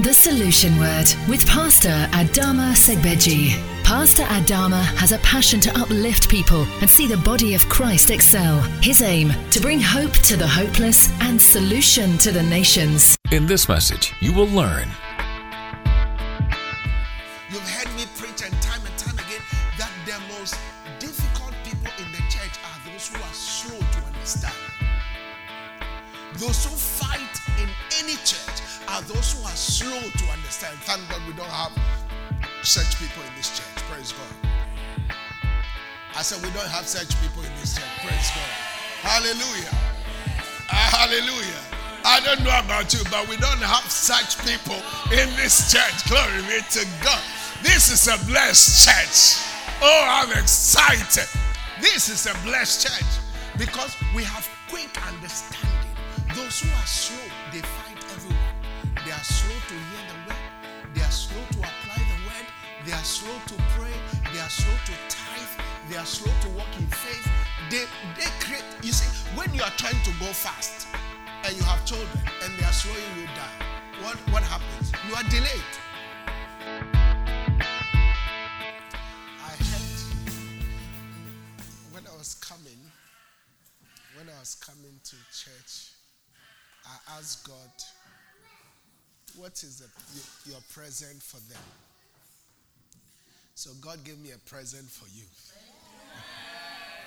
The Solution Word with Pastor Adama Segbeji. Pastor Adama has a passion to uplift people and see the body of Christ excel. His aim to bring hope to the hopeless and solution to the nations. In this message, you will learn slow to understand. Thank God we don't have such people in this church. Praise God. I said we don't have such people in this church. Praise God. Hallelujah. Ah, hallelujah. I don't know about you, but we don't have such people in this church. Glory be to God. This is a blessed church. Oh, I'm excited. This is a blessed church because we have quick understanding. Those who are slow, they. They are slow to hear the word. They are slow to apply the word. They are slow to pray. They are slow to tithe. They are slow to walk in faith. They, they create, you see, when you are trying to go fast and you have children and they are slowing you down, what, what happens? You are delayed. I heard when I was coming, when I was coming to church, I asked God, what is the, your present for them? So God gave me a present for you.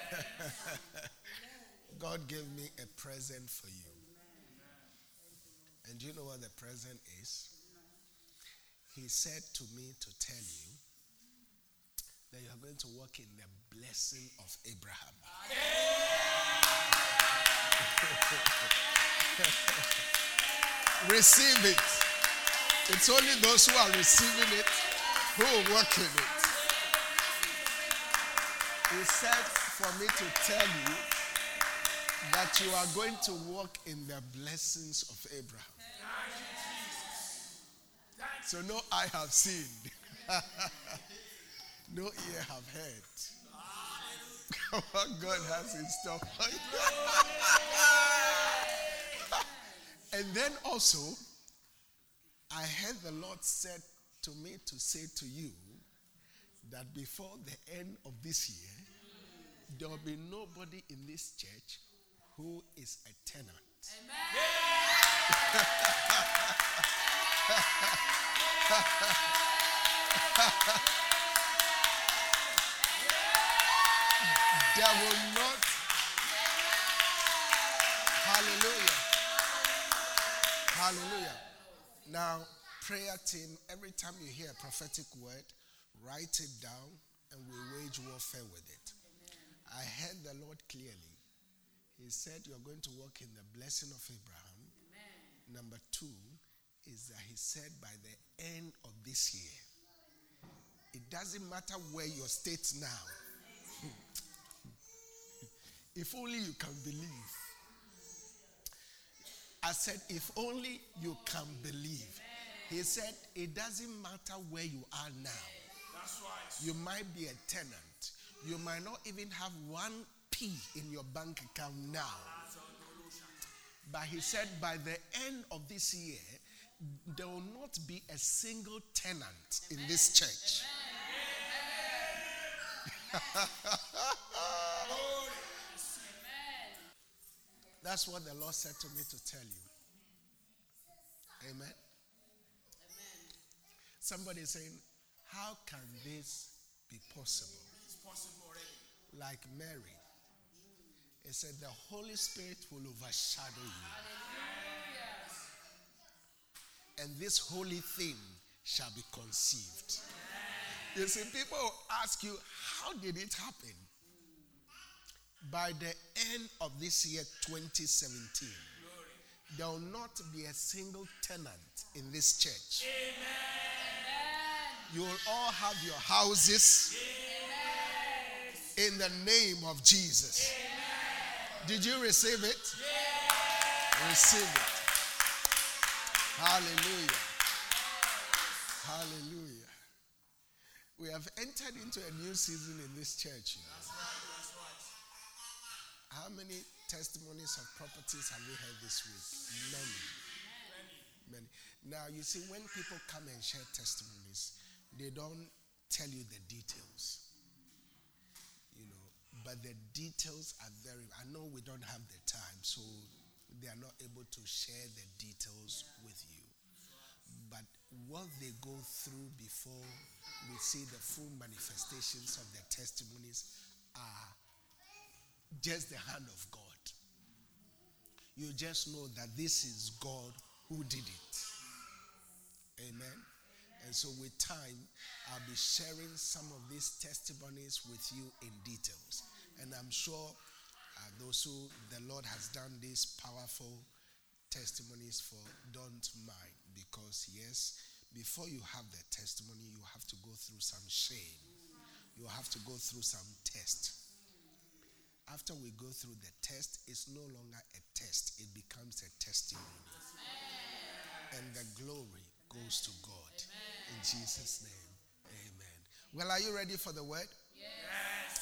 God gave me a present for you. And do you know what the present is? He said to me to tell you that you are going to walk in the blessing of Abraham. Receive it. It's only those who are receiving it who will walk in it. He said for me to tell you that you are going to walk in the blessings of Abraham. So no eye have seen, no ear have heard what God has in store for you. and then also, I heard the Lord said to me to say to you that before the end of this year, there will be nobody in this church who is a tenant. Amen. There will not. Hallelujah. Hallelujah. Now, prayer team, every time you hear a prophetic word, write it down and we wage warfare with it. I heard the Lord clearly. He said, You're going to walk in the blessing of Abraham. Number two is that he said, By the end of this year, it doesn't matter where your state now. if only you can believe. I said, If only you can believe. He said, It doesn't matter where you are now. You might be a tenant. You might not even have one P in your bank account now. But he said, by the end of this year, there will not be a single tenant in this church. That's what the Lord said to me to tell you. Amen. Somebody is saying, How can this be possible? Like Mary. It said, The Holy Spirit will overshadow you. And this holy thing shall be conceived. You see, people ask you, How did it happen? By the end of this year, 2017, there will not be a single tenant in this church. You will all have your houses in the name of Jesus. Did you receive it? Receive it. Hallelujah. Hallelujah. We have entered into a new season in this church. you know. How many testimonies of properties have we heard this week? Many. Many. Now, you see, when people come and share testimonies, they don't tell you the details. You know, but the details are very. I know we don't have the time, so they are not able to share the details with you. But what they go through before we see the full manifestations of the testimonies are just the hand of God. You just know that this is God who did it. Amen. And so, with time, I'll be sharing some of these testimonies with you in details. And I'm sure uh, those who the Lord has done these powerful testimonies for don't mind because, yes, before you have the testimony, you have to go through some shame. You have to go through some test. After we go through the test, it's no longer a test, it becomes a testimony. And the glory goes to God. In Jesus' name, amen. Well, are you ready for the word? Yes.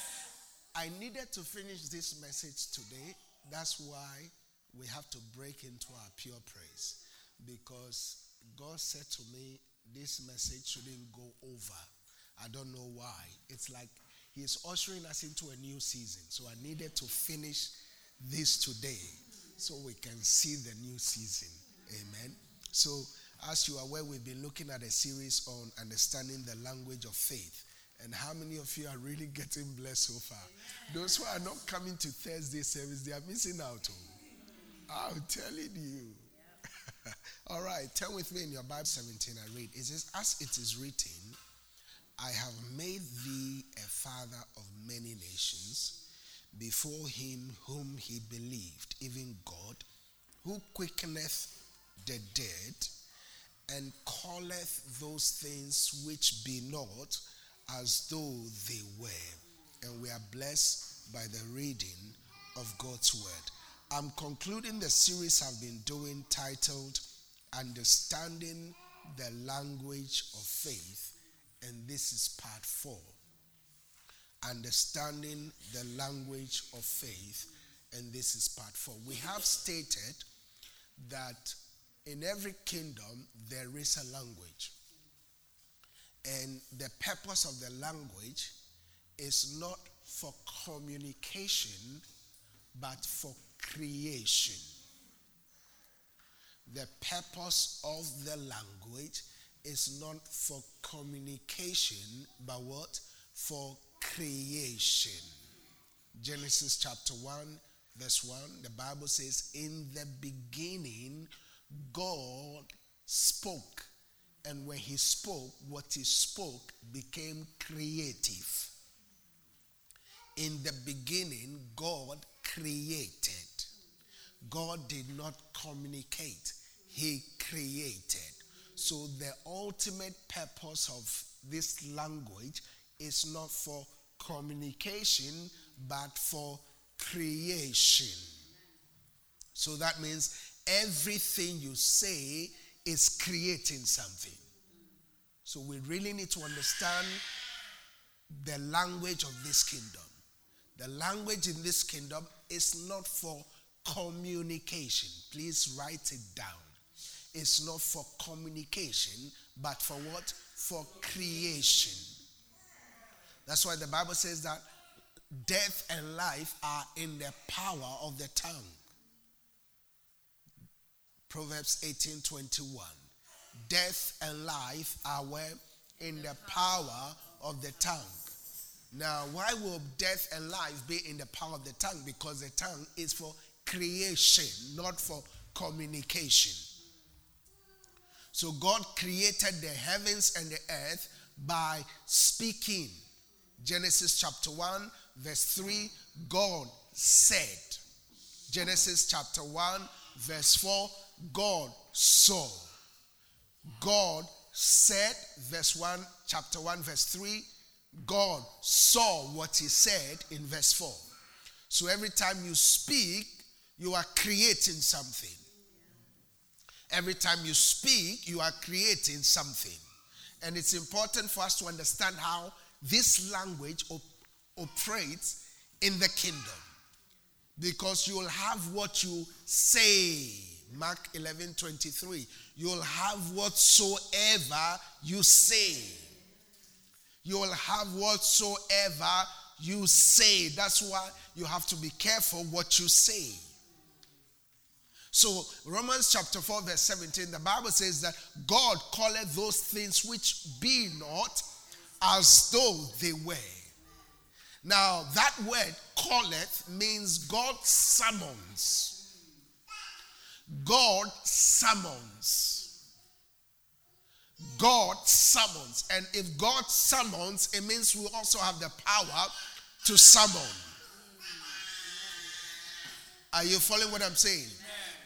I needed to finish this message today. That's why we have to break into our pure praise. Because God said to me, this message shouldn't go over. I don't know why. It's like He's ushering us into a new season. So I needed to finish this today so we can see the new season. Amen. So, as you are aware, we've been looking at a series on understanding the language of faith. And how many of you are really getting blessed so far? Those who are not coming to Thursday service, they are missing out. Oh. I'm telling you. All right, turn with me in your Bible 17. I read. It says, As it is written, I have made thee a father of many nations before him whom he believed, even God, who quickeneth the dead and calleth those things which be not as though they were. And we are blessed by the reading of God's word. I'm concluding the series I've been doing titled Understanding the Language of Faith and this is part four. Understanding the language of faith, and this is part four. We have stated that in every kingdom there is a language, and the purpose of the language is not for communication but for creation. The purpose of the language is not for communication, but what? For creation. Genesis chapter 1, verse 1, the Bible says, In the beginning, God spoke. And when he spoke, what he spoke became creative. In the beginning, God created. God did not communicate, he created. So, the ultimate purpose of this language is not for communication, but for creation. So, that means everything you say is creating something. So, we really need to understand the language of this kingdom. The language in this kingdom is not for communication. Please write it down is not for communication, but for what? For creation. That's why the Bible says that death and life are in the power of the tongue. Proverbs 18 21. Death and life are where? In the power of the tongue. Now, why will death and life be in the power of the tongue? Because the tongue is for creation, not for communication. So God created the heavens and the earth by speaking. Genesis chapter 1, verse 3, God said. Genesis chapter 1, verse 4, God saw. God said, verse 1, chapter 1, verse 3, God saw what he said in verse 4. So every time you speak, you are creating something. Every time you speak, you are creating something. And it's important for us to understand how this language op- operates in the kingdom. Because you will have what you say. Mark 11 23. You'll have whatsoever you say. You'll have whatsoever you say. That's why you have to be careful what you say. So, Romans chapter 4, verse 17, the Bible says that God calleth those things which be not as though they were. Now, that word calleth means God summons. God summons. God summons. And if God summons, it means we also have the power to summon. Are you following what I'm saying?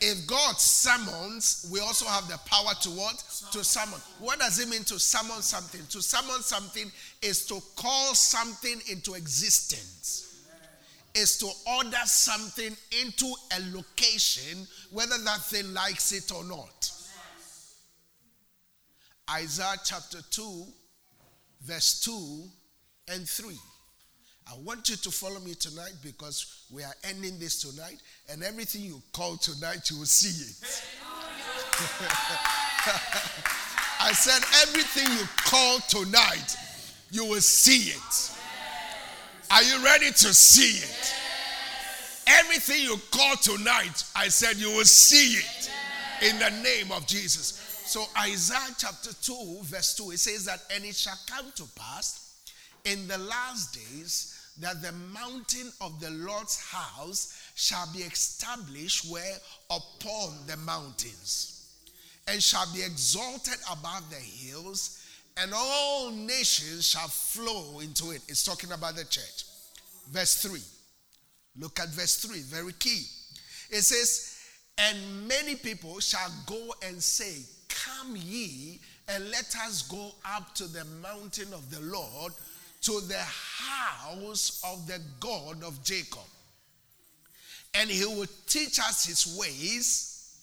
If God summons, we also have the power to what? To summon. What does it mean to summon something? To summon something is to call something into existence, is to order something into a location, whether that thing likes it or not. Isaiah chapter 2, verse 2 and 3. I want you to follow me tonight because we are ending this tonight, and everything you call tonight, you will see it. I said, everything you call tonight, you will see it. Are you ready to see it? Everything you call tonight, I said, you will see it in the name of Jesus. So, Isaiah chapter 2, verse 2, it says that, and it shall come to pass in the last days that the mountain of the Lord's house shall be established where upon the mountains, and shall be exalted above the hills, and all nations shall flow into it. It's talking about the church. Verse 3. Look at verse 3, very key. It says, And many people shall go and say, Come ye, and let us go up to the mountain of the Lord to the house of the God of Jacob. And he will teach us his ways,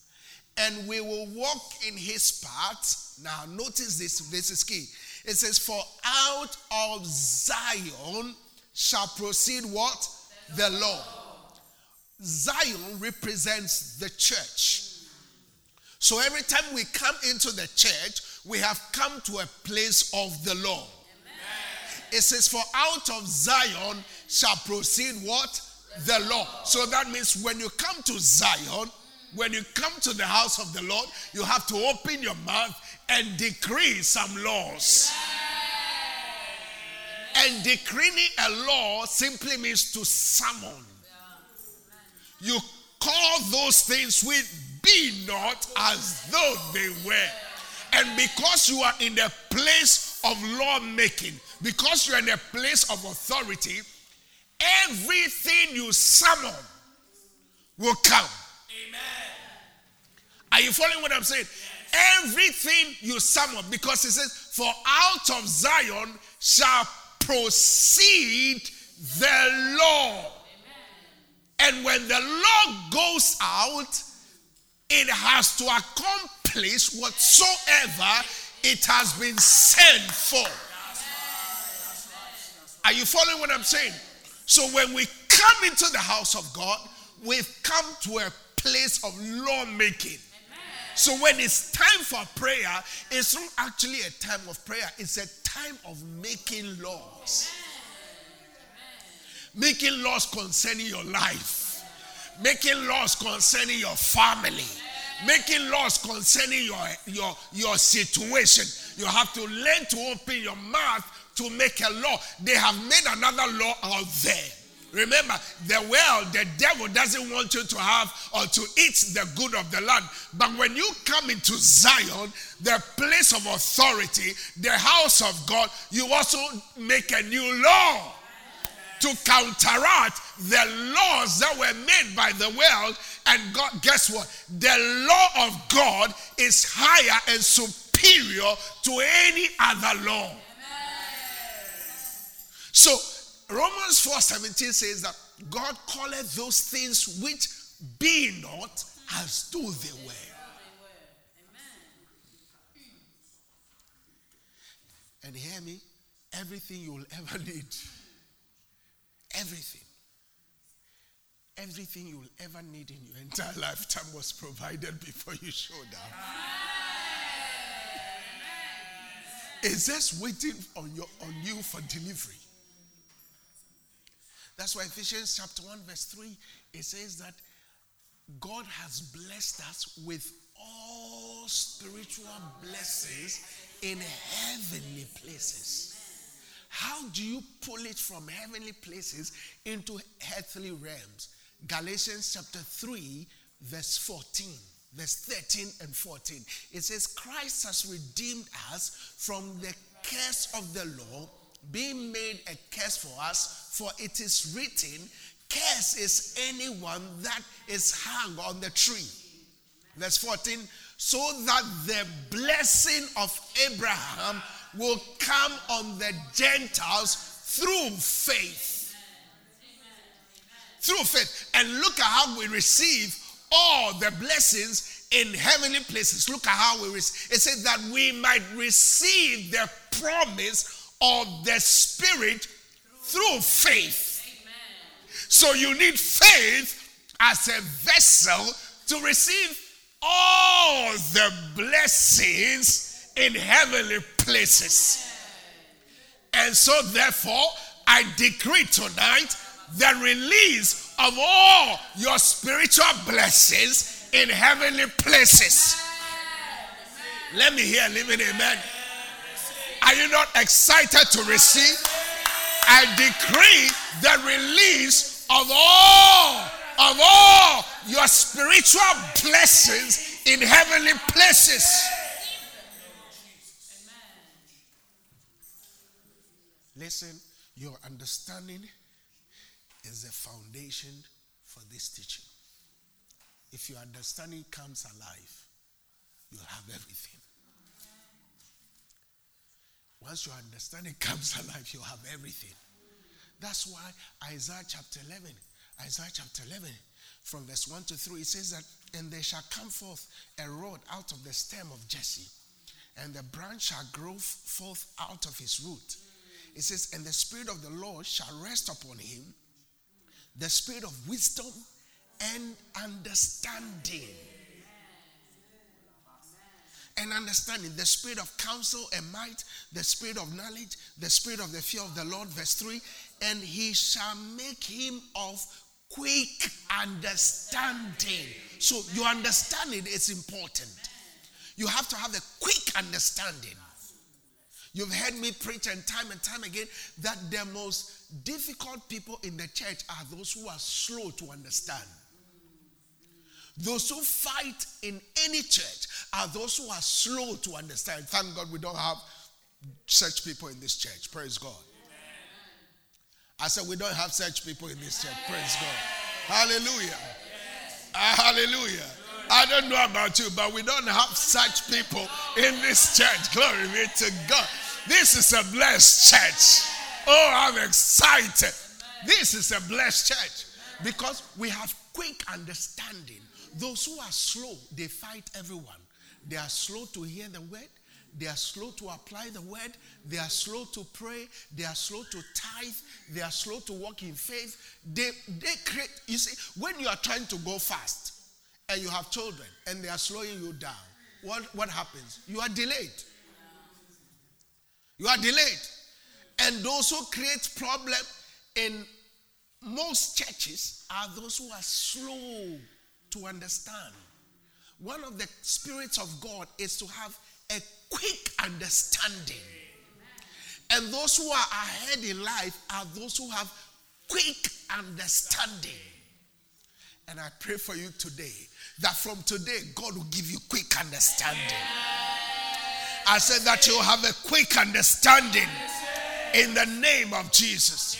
and we will walk in his paths. Now, notice this, this is key. It says, For out of Zion shall proceed what? The law. Zion represents the church. So every time we come into the church, we have come to a place of the law. It says, For out of Zion shall proceed what? The law. So that means when you come to Zion, when you come to the house of the Lord, you have to open your mouth and decree some laws. And decreeing a law simply means to summon. You call those things which be not as though they were. And because you are in the place of lawmaking, because you're in a place of authority, everything you summon will come. Amen. Are you following what I'm saying? Yes. Everything you summon, because it says, For out of Zion shall proceed the law. Amen. And when the law goes out, it has to accomplish whatsoever it has been sent for. Are you following what I'm saying? So when we come into the house of God, we've come to a place of lawmaking. So when it's time for prayer, it's not actually a time of prayer, it's a time of making laws. Making laws concerning your life, making laws concerning your family, making laws concerning your, your, your situation. You have to learn to open your mouth to make a law. They have made another law out there. Remember, the world, the devil doesn't want you to have or to eat the good of the land. But when you come into Zion, the place of authority, the house of God, you also make a new law to counteract the laws that were made by the world. And God, guess what? The law of God is higher and superior to any other law. So Romans 4:17 says that God calleth those things which be not as though they were. And hear me, everything you'll ever need, everything, everything you'll ever need in your entire lifetime was provided before you showed up. It's just waiting on, your, on you for delivery. That's why Ephesians chapter 1, verse 3, it says that God has blessed us with all spiritual blessings in heavenly places. How do you pull it from heavenly places into earthly realms? Galatians chapter 3, verse 14, verse 13 and 14. It says, Christ has redeemed us from the curse of the law, being made a curse for us, for it is written, Curse is anyone that is hung on the tree. Verse 14, so that the blessing of Abraham will come on the Gentiles through faith. Through faith. And look at how we receive all the blessings in heavenly places. Look at how we receive. It says that we might receive the promise of the Spirit through faith. So you need faith as a vessel to receive all the blessings in heavenly places. And so, therefore, I decree tonight the release of all your spiritual blessings in heavenly places. Let me hear living amen. Are you not excited to receive? I decree the release of all of all your spiritual blessings in heavenly places. Listen, your understanding is the foundation for this teaching. If your understanding comes alive, you'll have everything. Once your understanding comes alive, you'll have everything. That's why Isaiah chapter 11, Isaiah chapter 11, from verse 1 to 3, it says that, And there shall come forth a rod out of the stem of Jesse, and the branch shall grow forth out of his root. It says, And the Spirit of the Lord shall rest upon him, the Spirit of wisdom and understanding. And understanding the spirit of counsel and might, the spirit of knowledge, the spirit of the fear of the Lord, verse 3 and he shall make him of quick understanding. So, your understanding is important. You have to have a quick understanding. You've heard me preach and time and time again that the most difficult people in the church are those who are slow to understand. Those who fight in any church are those who are slow to understand. Thank God we don't have such people in this church. Praise God. I said, we don't have such people in this church. Praise God. Hallelujah. Uh, hallelujah. I don't know about you, but we don't have such people in this church. Glory be to God. This is a blessed church. Oh, I'm excited. This is a blessed church because we have quick understanding. Those who are slow, they fight everyone. They are slow to hear the word, they are slow to apply the word. They are slow to pray. They are slow to tithe. They are slow to walk in faith. They, they create, you see, when you are trying to go fast and you have children and they are slowing you down, what, what happens? You are delayed. You are delayed. And those who create problem in most churches are those who are slow to understand. One of the spirits of God is to have a quick understanding. And those who are ahead in life are those who have quick understanding. And I pray for you today that from today, God will give you quick understanding. I said that you'll have a quick understanding in the name of Jesus.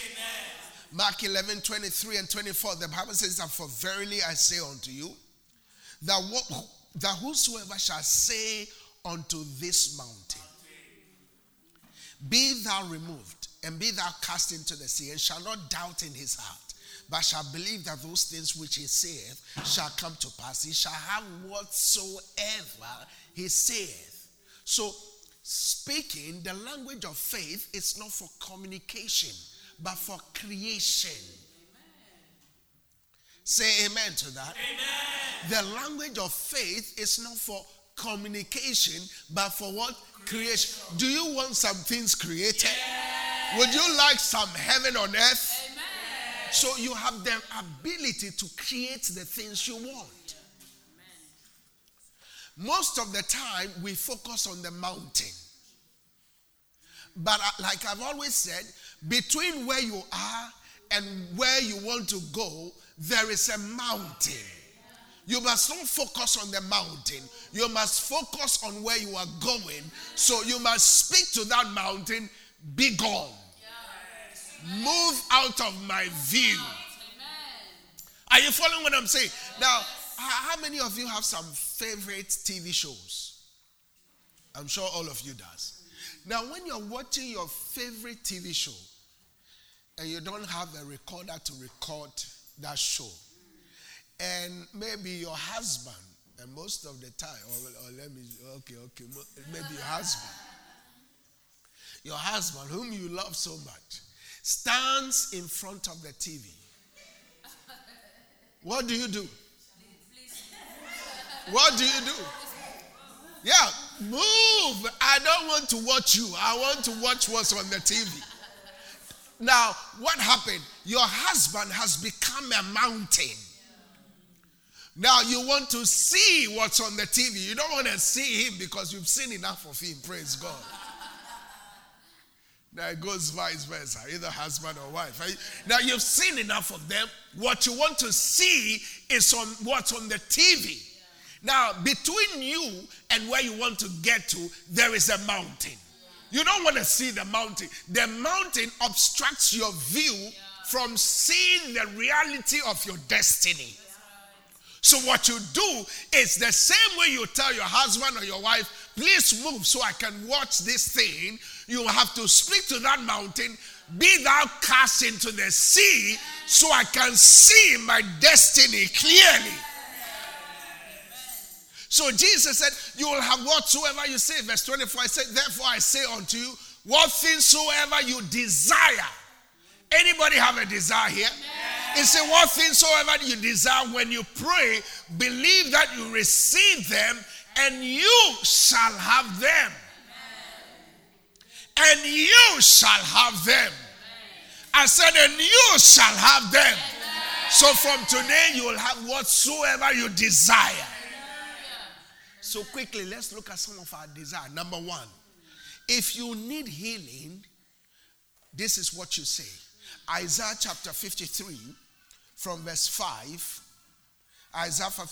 Mark 11, 23 and 24, the Bible says that for verily I say unto you, that, what, that whosoever shall say unto this mountain. Be thou removed, and be thou cast into the sea, and shall not doubt in his heart, but shall believe that those things which he saith shall come to pass. He shall have whatsoever he saith. So, speaking the language of faith is not for communication, but for creation. Say amen to that. Amen. The language of faith is not for communication, but for what? Creation. Do you want some things created? Yeah. Would you like some heaven on earth? Amen. So you have the ability to create the things you want. Most of the time, we focus on the mountain. But like I've always said, between where you are and where you want to go, there is a mountain. You must not focus on the mountain. You must focus on where you are going. So you must speak to that mountain, be gone. Move out of my view. Are you following what I'm saying? Now, how many of you have some favorite TV shows? I'm sure all of you does. Now, when you're watching your favorite TV show and you don't have a recorder to record that show, and maybe your husband, and most of the time, oh, or, or oh, let me, okay, okay, maybe your husband, your husband, whom you love so much, stands in front of the TV. What do you do? What do you do? Yeah, move. I don't want to watch you. I want to watch what's on the TV. Now, what happened? Your husband has become a mountain. Now you want to see what's on the TV. You don't want to see him because you've seen enough of him. Praise God. Now it goes vice versa, either husband or wife. Now you've seen enough of them. What you want to see is on what's on the TV. Now, between you and where you want to get to, there is a mountain. You don't want to see the mountain. The mountain obstructs your view from seeing the reality of your destiny. So, what you do is the same way you tell your husband or your wife, please move so I can watch this thing. You have to speak to that mountain, be thou cast into the sea so I can see my destiny clearly. So Jesus said, You will have whatsoever you say. Verse 24, I said, Therefore I say unto you, what things soever you desire. Anybody have a desire here? He said, What things soever you desire when you pray, believe that you receive them, and you shall have them. And you shall have them. I said, And you shall have them. So from today, you will have whatsoever you desire. So, quickly, let's look at some of our desire. Number one, if you need healing, this is what you say Isaiah chapter 53, from verse 5. Isaiah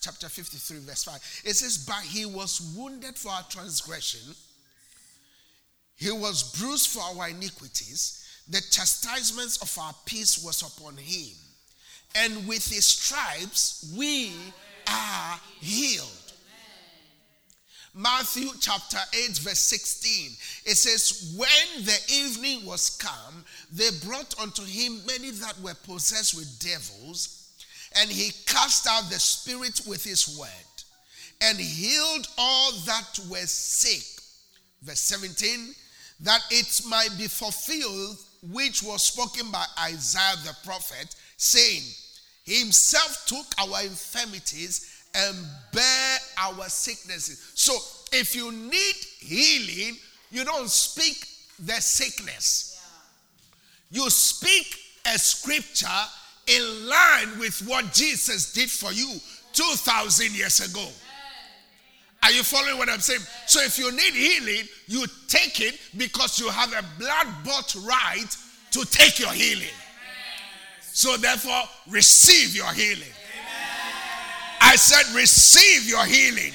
chapter 53, verse 5. It says, But he was wounded for our transgression, he was bruised for our iniquities. The chastisement of our peace was upon him. And with his stripes we are healed. Matthew chapter 8, verse 16. It says, When the evening was come, they brought unto him many that were possessed with devils, and he cast out the spirit with his word, and healed all that were sick. Verse 17, that it might be fulfilled, which was spoken by Isaiah the prophet, saying, Himself took our infirmities and bear our sicknesses. So if you need healing, you don't speak the sickness. You speak a scripture in line with what Jesus did for you 2,000 years ago. Are you following what I'm saying? So if you need healing, you take it because you have a blood bought right to take your healing. So therefore, receive your healing. I said, receive your healing.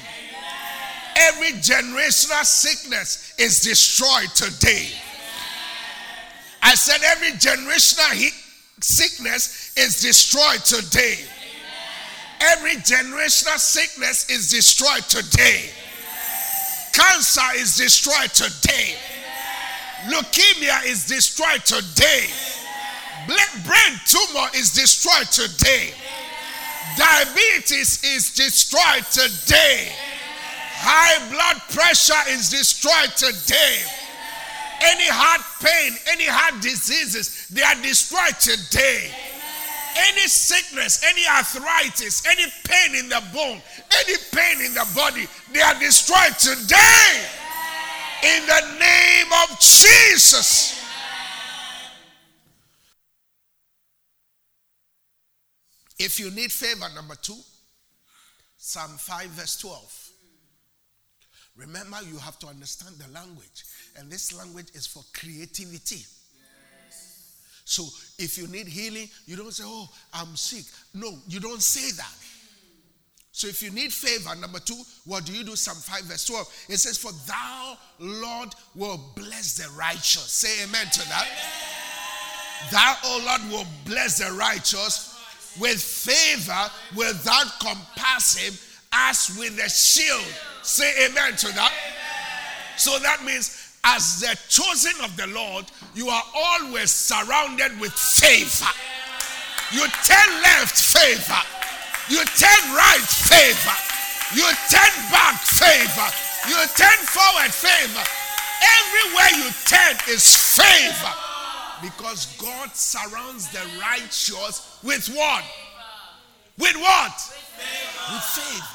Every generational sickness is destroyed today. I said, every generational he- sickness is destroyed today. Every generational sickness is destroyed today. Cancer is destroyed today. Leukemia is destroyed today. Brain tumor is destroyed today. Diabetes is destroyed today. High blood pressure is destroyed today. Any heart pain, any heart diseases, they are destroyed today. Any sickness, any arthritis, any pain in the bone, any pain in the body, they are destroyed today. In the name of Jesus. If you need favor, number two, Psalm 5, verse 12. Remember, you have to understand the language, and this language is for creativity. So if you need healing, you don't say, Oh, I'm sick. No, you don't say that. So if you need favor, number two, what do you do? Psalm 5, verse 12. It says, For thou, Lord, will bless the righteous. Say amen to that. Amen. Thou, O Lord, will bless the righteous with favor without compassing as with a shield. Say amen to that. Amen. So that means as the chosen of the Lord, you are always surrounded with favor. You turn left, favor. You turn right, favor. You turn back, favor. You turn forward, favor. Everywhere you turn is favor. Because God surrounds the righteous with what? With what? With favor.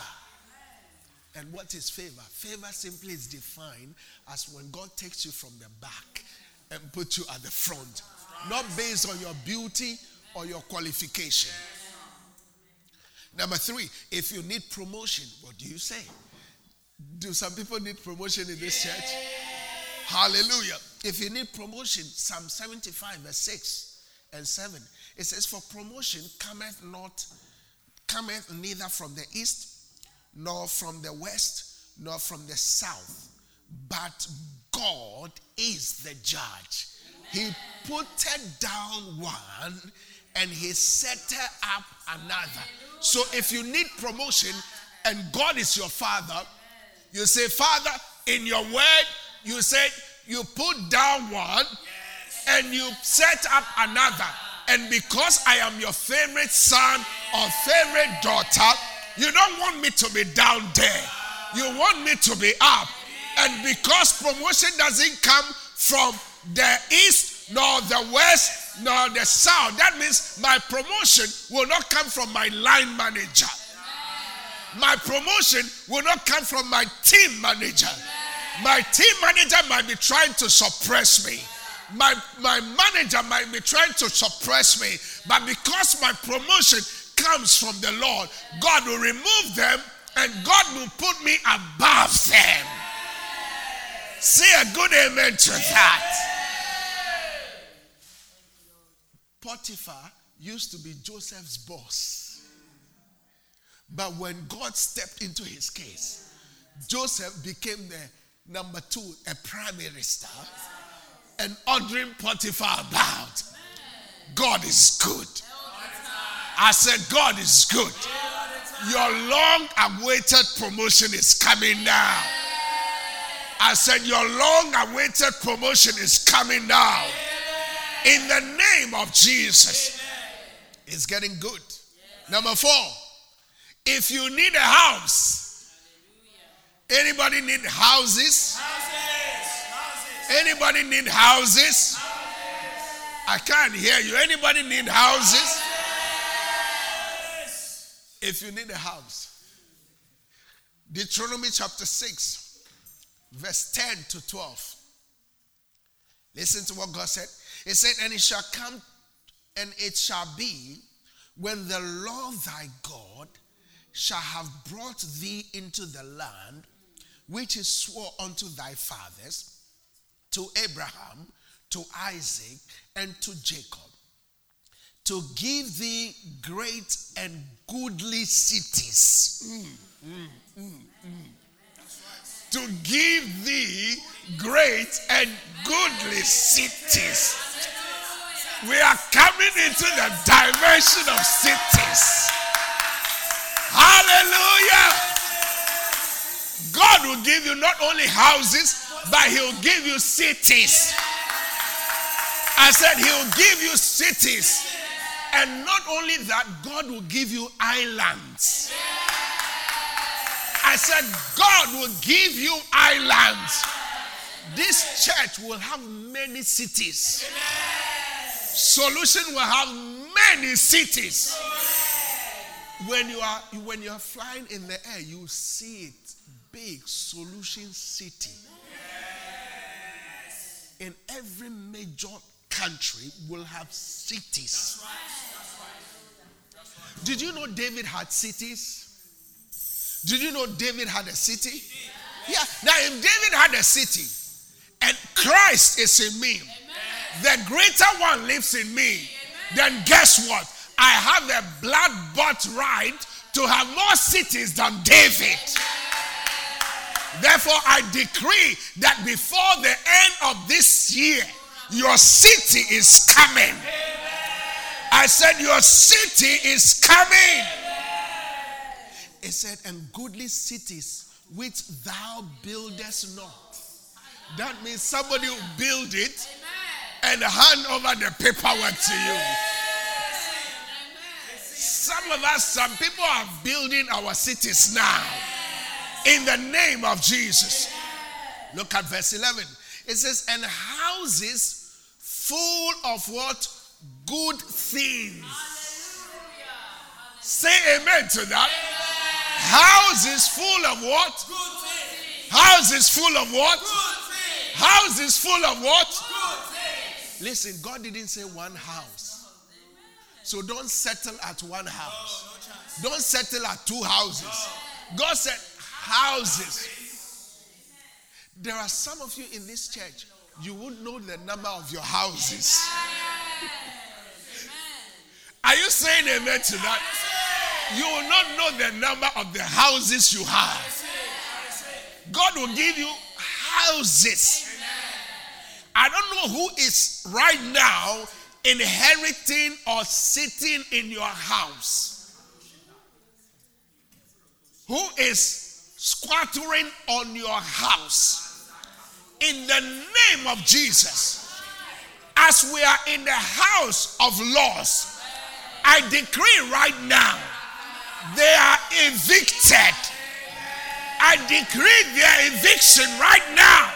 And what is favor? Favor simply is defined as when God takes you from the back and puts you at the front, not based on your beauty or your qualification. Number three, if you need promotion, what do you say? Do some people need promotion in this church? Hallelujah. If you need promotion, Psalm 75, verse 6 and 7, it says, For promotion cometh not, cometh neither from the east nor from the west, nor from the south, but God is the judge. He put down one and he set up another. So if you need promotion and God is your father, you say, Father, in your word, you said you put down one and you set up another. And because I am your favorite son or favorite daughter, you don't want me to be down there. You want me to be up. And because promotion doesn't come from the east, nor the west, nor the south, that means my promotion will not come from my line manager. My promotion will not come from my team manager. My team manager might be trying to suppress me. My, my manager might be trying to suppress me. But because my promotion comes from the Lord, God will remove them and God will put me above them. Say a good amen to that. Potiphar used to be Joseph's boss. But when God stepped into his case, Joseph became the number two, a prime minister, and ordering Potiphar about. God is good. I said, God is good. Your long awaited promotion is coming now. I said, Your long awaited promotion is coming now. In the name of Jesus. It's getting good. Number four, if you need a house, anybody need houses? Houses. houses. Anybody need houses? I can't hear you. Anybody need houses? If you need a house, Deuteronomy chapter 6, verse 10 to 12. Listen to what God said. He said, And it shall come, and it shall be when the Lord thy God shall have brought thee into the land which he swore unto thy fathers, to Abraham, to Isaac, and to Jacob to give thee great and goodly cities. Mm, mm, mm, to give thee great and goodly cities. We are coming into the dimension of cities. Hallelujah. God will give you not only houses, but He'll give you cities. I said, He'll give you cities. And not only that, God will give you islands. I said, God will give you islands. This church will have many cities. Solution will have many cities. When you are when you are flying in the air, you see it big solution city. In every major country will have cities. Did you know David had cities? Did you know David had a city? Yeah. Now, if David had a city and Christ is in me, the greater one lives in me, then guess what? I have a blood bought right to have more cities than David. Therefore, I decree that before the end of this year, your city is coming. I said, Your city is coming. It said, And goodly cities which thou buildest not. That means somebody will build it and hand over the paperwork to you. Some of us, some people are building our cities now in the name of Jesus. Look at verse 11. It says, And houses full of what? Good things. Say amen to that. Houses full of what? Good things, houses full of what? Houses full of what? Listen, God didn't say one house. So don't settle at one house. Don't settle at two houses. God said houses. There are some of you in this church, you won't know the number of your houses. Are you saying amen to that? You will not know the number of the houses you have. God will give you houses. I don't know who is right now inheriting or sitting in your house. Who is squattering on your house. In the name of Jesus. As we are in the house of laws, I decree right now they are evicted. I decree their eviction right now.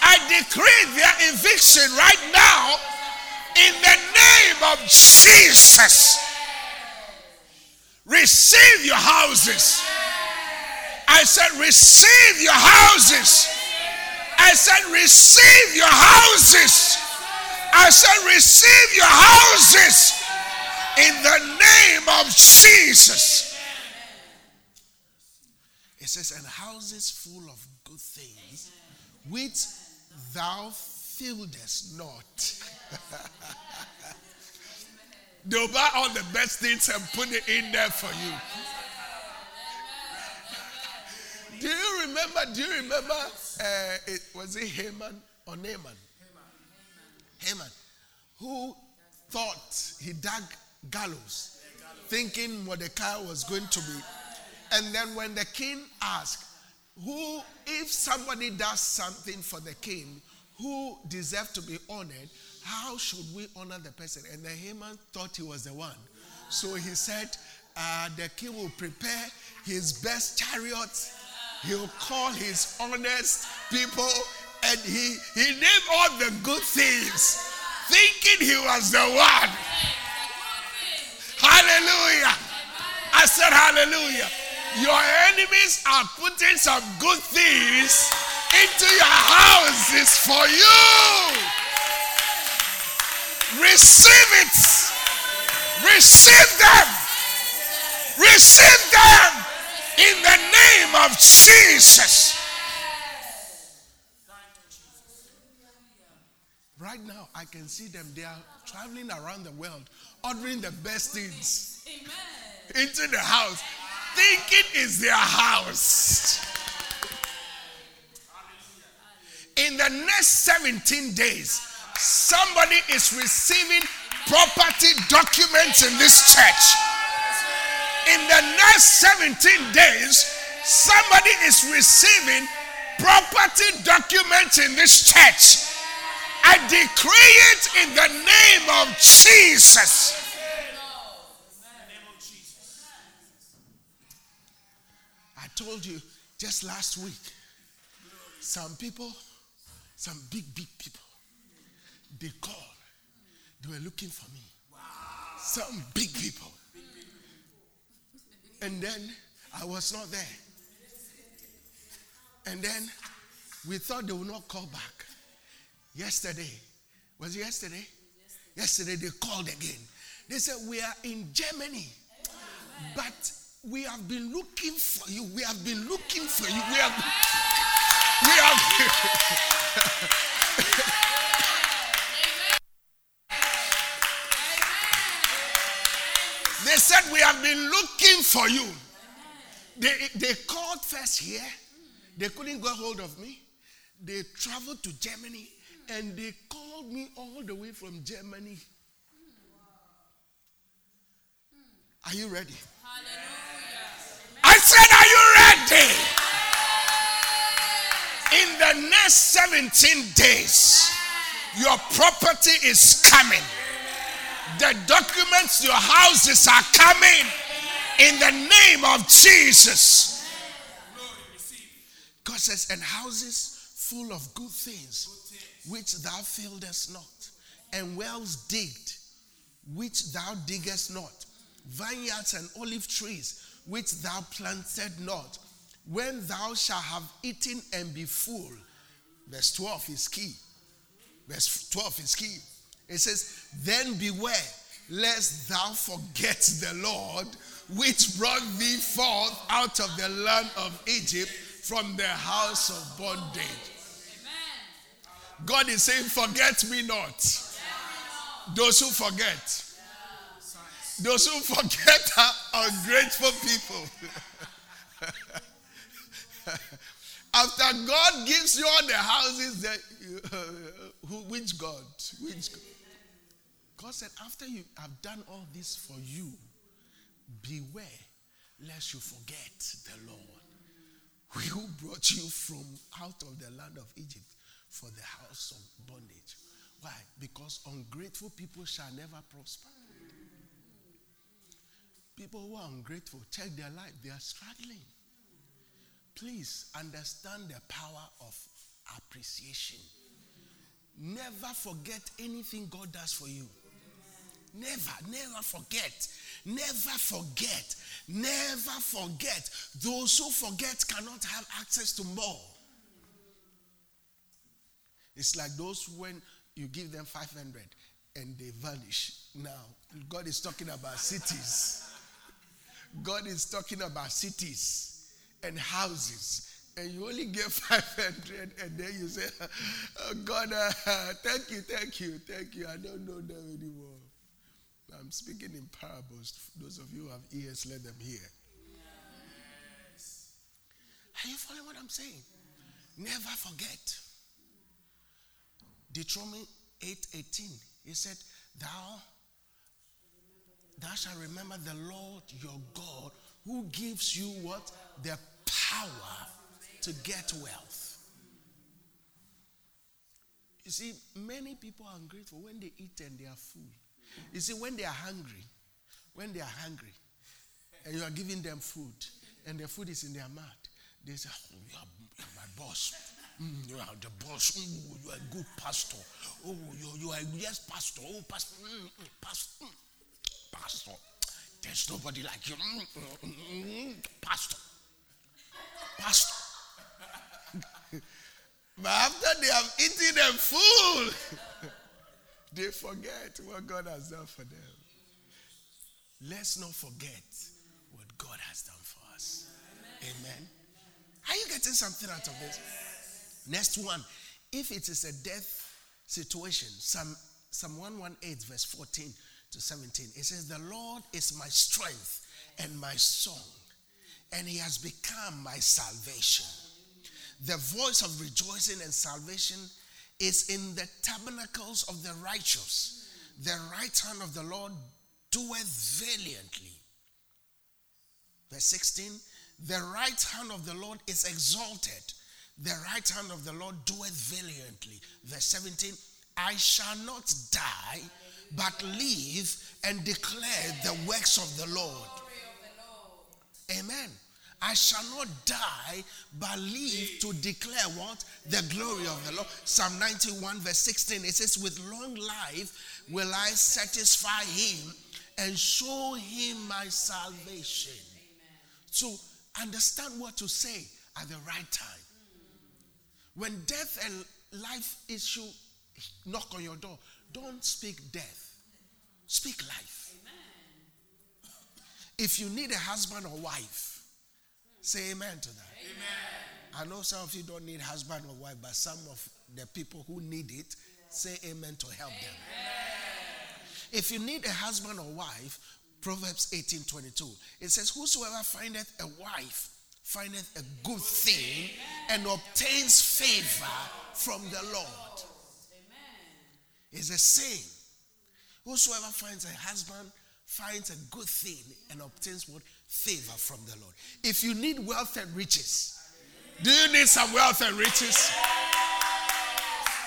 I decree their eviction right now in the name of Jesus. Receive your houses. I said, receive your houses. I said, receive your houses. I said, receive your houses in the name of Jesus. It says, and houses full of good things, which thou fieldest not. They'll buy all the best things and put it in there for you. Do you remember? Do you remember? Uh, it, was it Haman or Naaman? Haman, who thought he dug gallows, thinking Mordecai was going to be. And then when the king asked, who, if somebody does something for the king who deserves to be honored, how should we honor the person? And the Haman thought he was the one. So he said, uh, the king will prepare his best chariots. He'll call his honest people, and he, he named all the good things, thinking he was the one. Hallelujah. I said, Hallelujah. Your enemies are putting some good things into your houses for you. Receive it. Receive them. Receive them in the name of Jesus. Right now, I can see them. They are traveling around the world, ordering the best things Amen. into the house, thinking it's their house. In the next 17 days, somebody is receiving property documents in this church. In the next 17 days, somebody is receiving property documents in this church. I decree it in the name of Jesus. I told you just last week, some people, some big, big people, they called. They were looking for me. Some big people. And then I was not there. And then we thought they would not call back. Yesterday, was it yesterday? Yesterday they called again. They said, We are in Germany, but we have been looking for you. We have been looking for you. We have. We have. They said, We have been looking for you. They, they called first here. They couldn't get hold of me. They traveled to Germany and they called me all the way from Germany. Are you ready? Hallelujah. I said, Are you ready? In the next 17 days, your property is coming. The documents, your houses are coming in the name of Jesus. God says, and houses full of good things, which thou fieldest not, and wells digged, which thou diggest not, vineyards and olive trees, which thou planted not. When thou shalt have eaten and be full, verse 12 is key. Verse 12 is key. It says, Then beware, lest thou forget the Lord, which brought thee forth out of the land of Egypt from the house of bondage. God is saying, Forget me not. Those who forget. Those who forget are ungrateful people. After God gives you all the houses, that, uh, who, which God? Which God? God said, after you have done all this for you, beware lest you forget the Lord who brought you from out of the land of Egypt for the house of bondage. Why? Because ungrateful people shall never prosper. People who are ungrateful, check their life, they are struggling. Please understand the power of appreciation. Never forget anything God does for you. Never, never forget. Never forget. Never forget. Those who forget cannot have access to more. It's like those when you give them 500 and they vanish. Now, God is talking about cities. God is talking about cities and houses. And you only give 500 and then you say, oh God, uh, thank you, thank you, thank you. I don't know them anymore. I'm speaking in parables. Those of you who have ears, let them hear. Yes. Are you following what I'm saying? Never forget. Deuteronomy 8:18. he said, Thou thou shalt remember the Lord your God who gives you what? The power to get wealth. You see, many people are ungrateful when they eat and they are full. You see, when they are hungry, when they are hungry, and you are giving them food, and the food is in their mouth, they say, oh, you, are, you are my boss. Mm, you are the boss. Mm, you are a good pastor. Oh, you, you are yes, pastor. Oh, pastor. Mm, mm pastor. Mm, pastor. There's nobody like you. Mm, pastor. Pastor. but after they have eaten them full, they forget what God has done for them. Let's not forget what God has done for us. Amen. Amen. Are you getting something out of this? Next one. If it is a death situation, Psalm, Psalm 118, verse 14 to 17, it says, The Lord is my strength and my song, and he has become my salvation. The voice of rejoicing and salvation is in the tabernacles of the righteous. The right hand of the Lord doeth valiantly. Verse 16 The right hand of the Lord is exalted. The right hand of the Lord doeth valiantly. Verse 17 I shall not die, but live and declare the works of the Lord. Amen. I shall not die, but live to declare what? The glory of the Lord. Psalm 91, verse 16. It says, With long life will I satisfy him and show him my salvation. So understand what to say at the right time. When death and life issue knock on your door, don't speak death, speak life. If you need a husband or wife, say amen to that. Amen. I know some of you don't need husband or wife, but some of the people who need it say amen to help amen. them. If you need a husband or wife, Proverbs 18 22, it says, Whosoever findeth a wife findeth a good thing and obtains favor from the Lord. It's the same. Whosoever finds a husband finds a good thing and obtains what? Favor from the Lord. If you need wealth and riches, do you need some wealth and riches?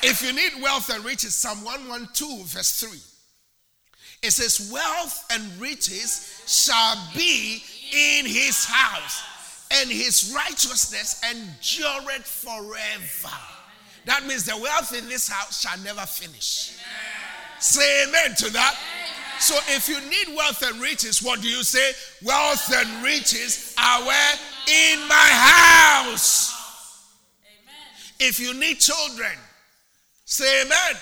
If you need wealth and riches, Psalm 112, verse 3. It says, Wealth and riches shall be in his house, and his righteousness endureth forever. That means the wealth in this house shall never finish. Amen. Say amen to that. Amen. So if you need wealth and riches, what do you say? Wealth and riches are where? In my house. Amen. If you need children, say amen.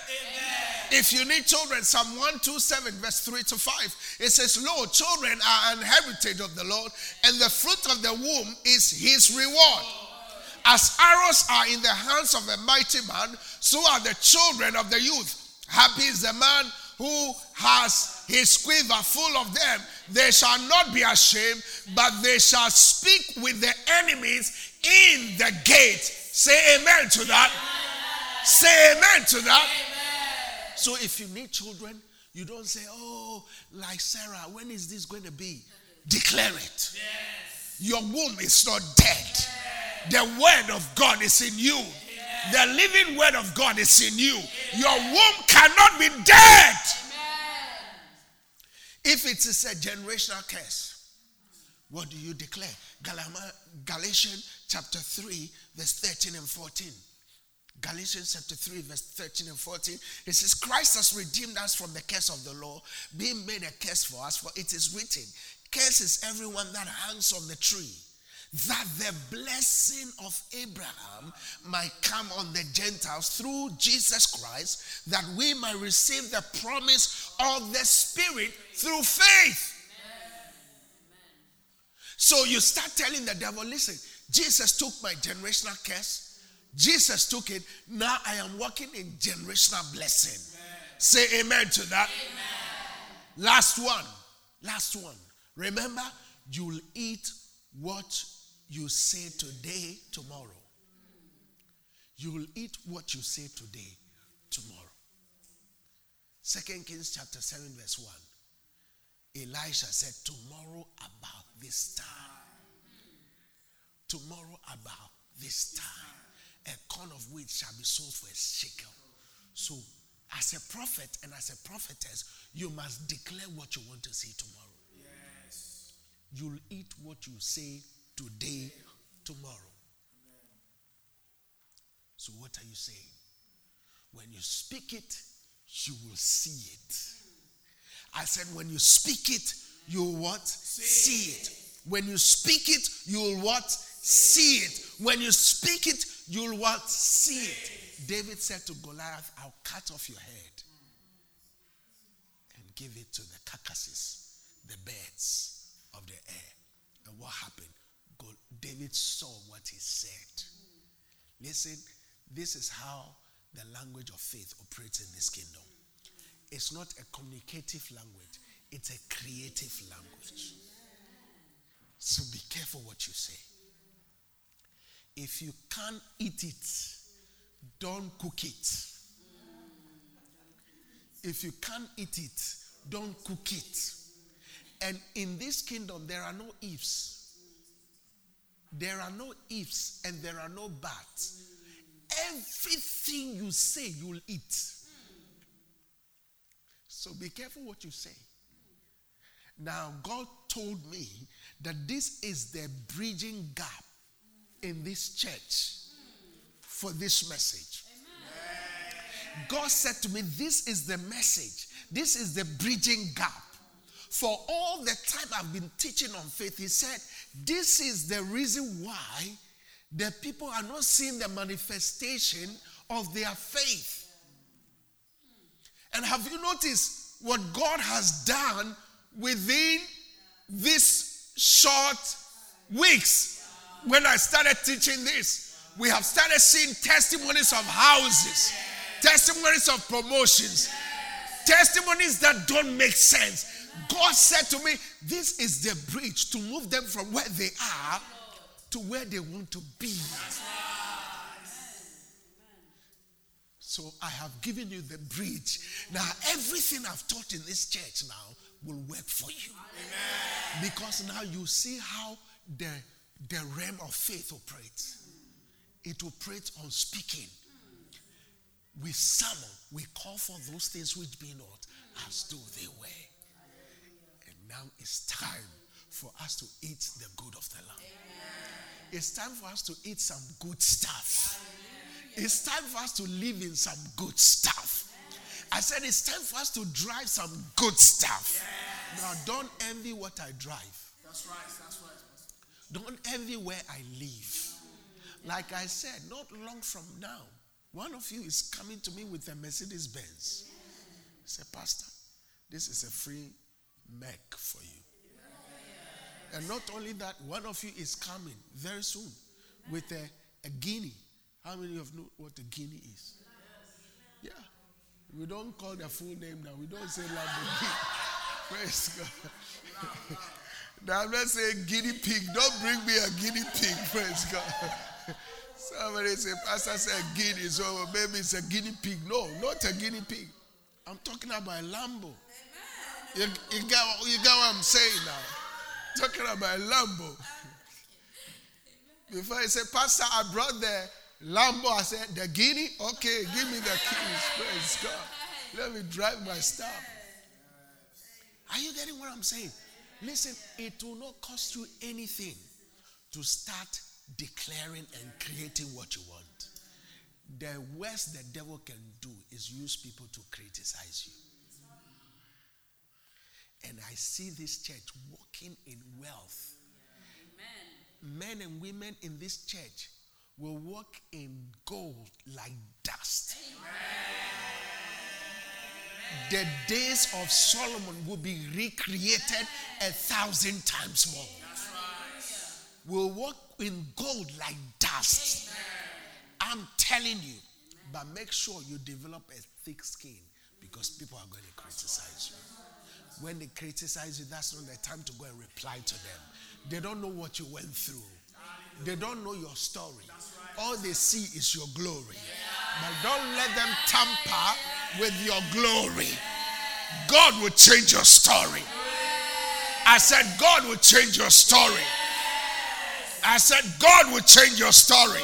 If you need children, Psalm 127, verse 3 to 5, it says, Lord, children are an heritage of the Lord, and the fruit of the womb is his reward. As arrows are in the hands of a mighty man, so are the children of the youth. Happy is the man who has his quiver full of them. They shall not be ashamed, but they shall speak with the enemies in the gate. Say amen to that. Say amen to that. So if you need children, you don't say, oh, like Sarah, when is this going to be? Declare it. Yes. Your womb is not dead. Yes. The word of God is in you. The living word of God is in you. Your womb cannot be dead. If it is a generational curse, what do you declare? Galatians chapter 3, verse 13 and 14. Galatians chapter 3, verse 13 and 14. It says, Christ has redeemed us from the curse of the law, being made a curse for us, for it is written, Curse is everyone that hangs on the tree, that the blessing of Abraham might come on the Gentiles through Jesus Christ, that we might receive the promise of the Spirit through faith. So you start telling the devil, listen, Jesus took my generational curse Jesus took it. Now I am walking in generational blessing. Amen. Say amen to that. Amen. Last one. Last one. Remember, you'll eat what you say today, tomorrow. You will eat what you say today, tomorrow. Second Kings chapter 7, verse 1. Elisha said, Tomorrow about this time. Tomorrow about this time a corn of wheat shall be sold for a shekel. So, as a prophet and as a prophetess, you must declare what you want to see tomorrow. Yes. You'll eat what you say today, tomorrow. So, what are you saying? When you speak it, you will see it. I said, when you speak it, you'll what? See, see it. When you speak it, you'll what? See it. When you speak it, You'll what? See it. David said to Goliath, I'll cut off your head and give it to the carcasses, the birds of the air. And what happened? David saw what he said. Listen, this is how the language of faith operates in this kingdom. It's not a communicative language, it's a creative language. So be careful what you say. If you can't eat it, don't cook it. If you can't eat it, don't cook it. And in this kingdom, there are no ifs. There are no ifs and there are no buts. Everything you say, you'll eat. So be careful what you say. Now, God told me that this is the bridging gap in this church for this message. God said to me, This is the message, this is the bridging gap for all the time I've been teaching on faith, he said, This is the reason why the people are not seeing the manifestation of their faith. And have you noticed what God has done within this short weeks? When I started teaching this, we have started seeing testimonies of houses, testimonies of promotions, testimonies that don't make sense. God said to me, This is the bridge to move them from where they are to where they want to be. So I have given you the bridge. Now, everything I've taught in this church now will work for you. Amen. Because now you see how the, the realm of faith operates. It operates on speaking. We summon, we call for those things which be not as though they were. Now it's time for us to eat the good of the land. It's time for us to eat some good stuff. It's time for us to live in some good stuff. I said it's time for us to drive some good stuff. Now, don't envy what I drive. That's right. That's right. Don't envy where I live. Like I said, not long from now, one of you is coming to me with a Mercedes Benz. Say, Pastor, this is a free Mac for you. And not only that, one of you is coming very soon with a, a guinea. How many of you know what a guinea is? Yeah. We don't call the full name now. We don't say Lamborghini. Praise God. now I'm not saying guinea pig. Don't bring me a guinea pig. Praise God. Somebody say, Pastor said guinea, so maybe it's a guinea pig. No, not a guinea pig. I'm talking about a Lambo. You, you, got, you got what I'm saying now? talking about Lambo. Before he said, Pastor, I brought the Lambo. I said, the guinea? Okay, give me the keys. Praise God. Let me drive my stuff. Are you getting what I'm saying? Listen, it will not cost you anything to start declaring and creating what you want. The worst the devil can do is use people to criticize you. And I see this church walking in wealth. Amen. Men and women in this church will walk in gold like dust. Amen. The days of Solomon will be recreated a thousand times more. Will walk in gold like dust. I'm telling you. But make sure you develop a thick skin because people are going to criticize you. When they criticize you, that's not the time to go and reply to them. They don't know what you went through, they don't know your story. All they see is your glory. But don't let them tamper with your glory. God will change your story. I said, God will change your story. I said, God will change your story.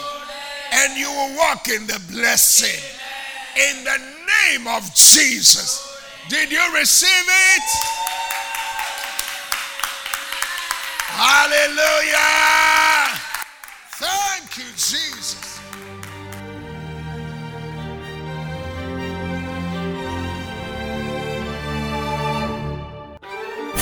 And you will walk in the blessing. In the name of Jesus. Did you receive it? Hallelujah. Thank you, Jesus.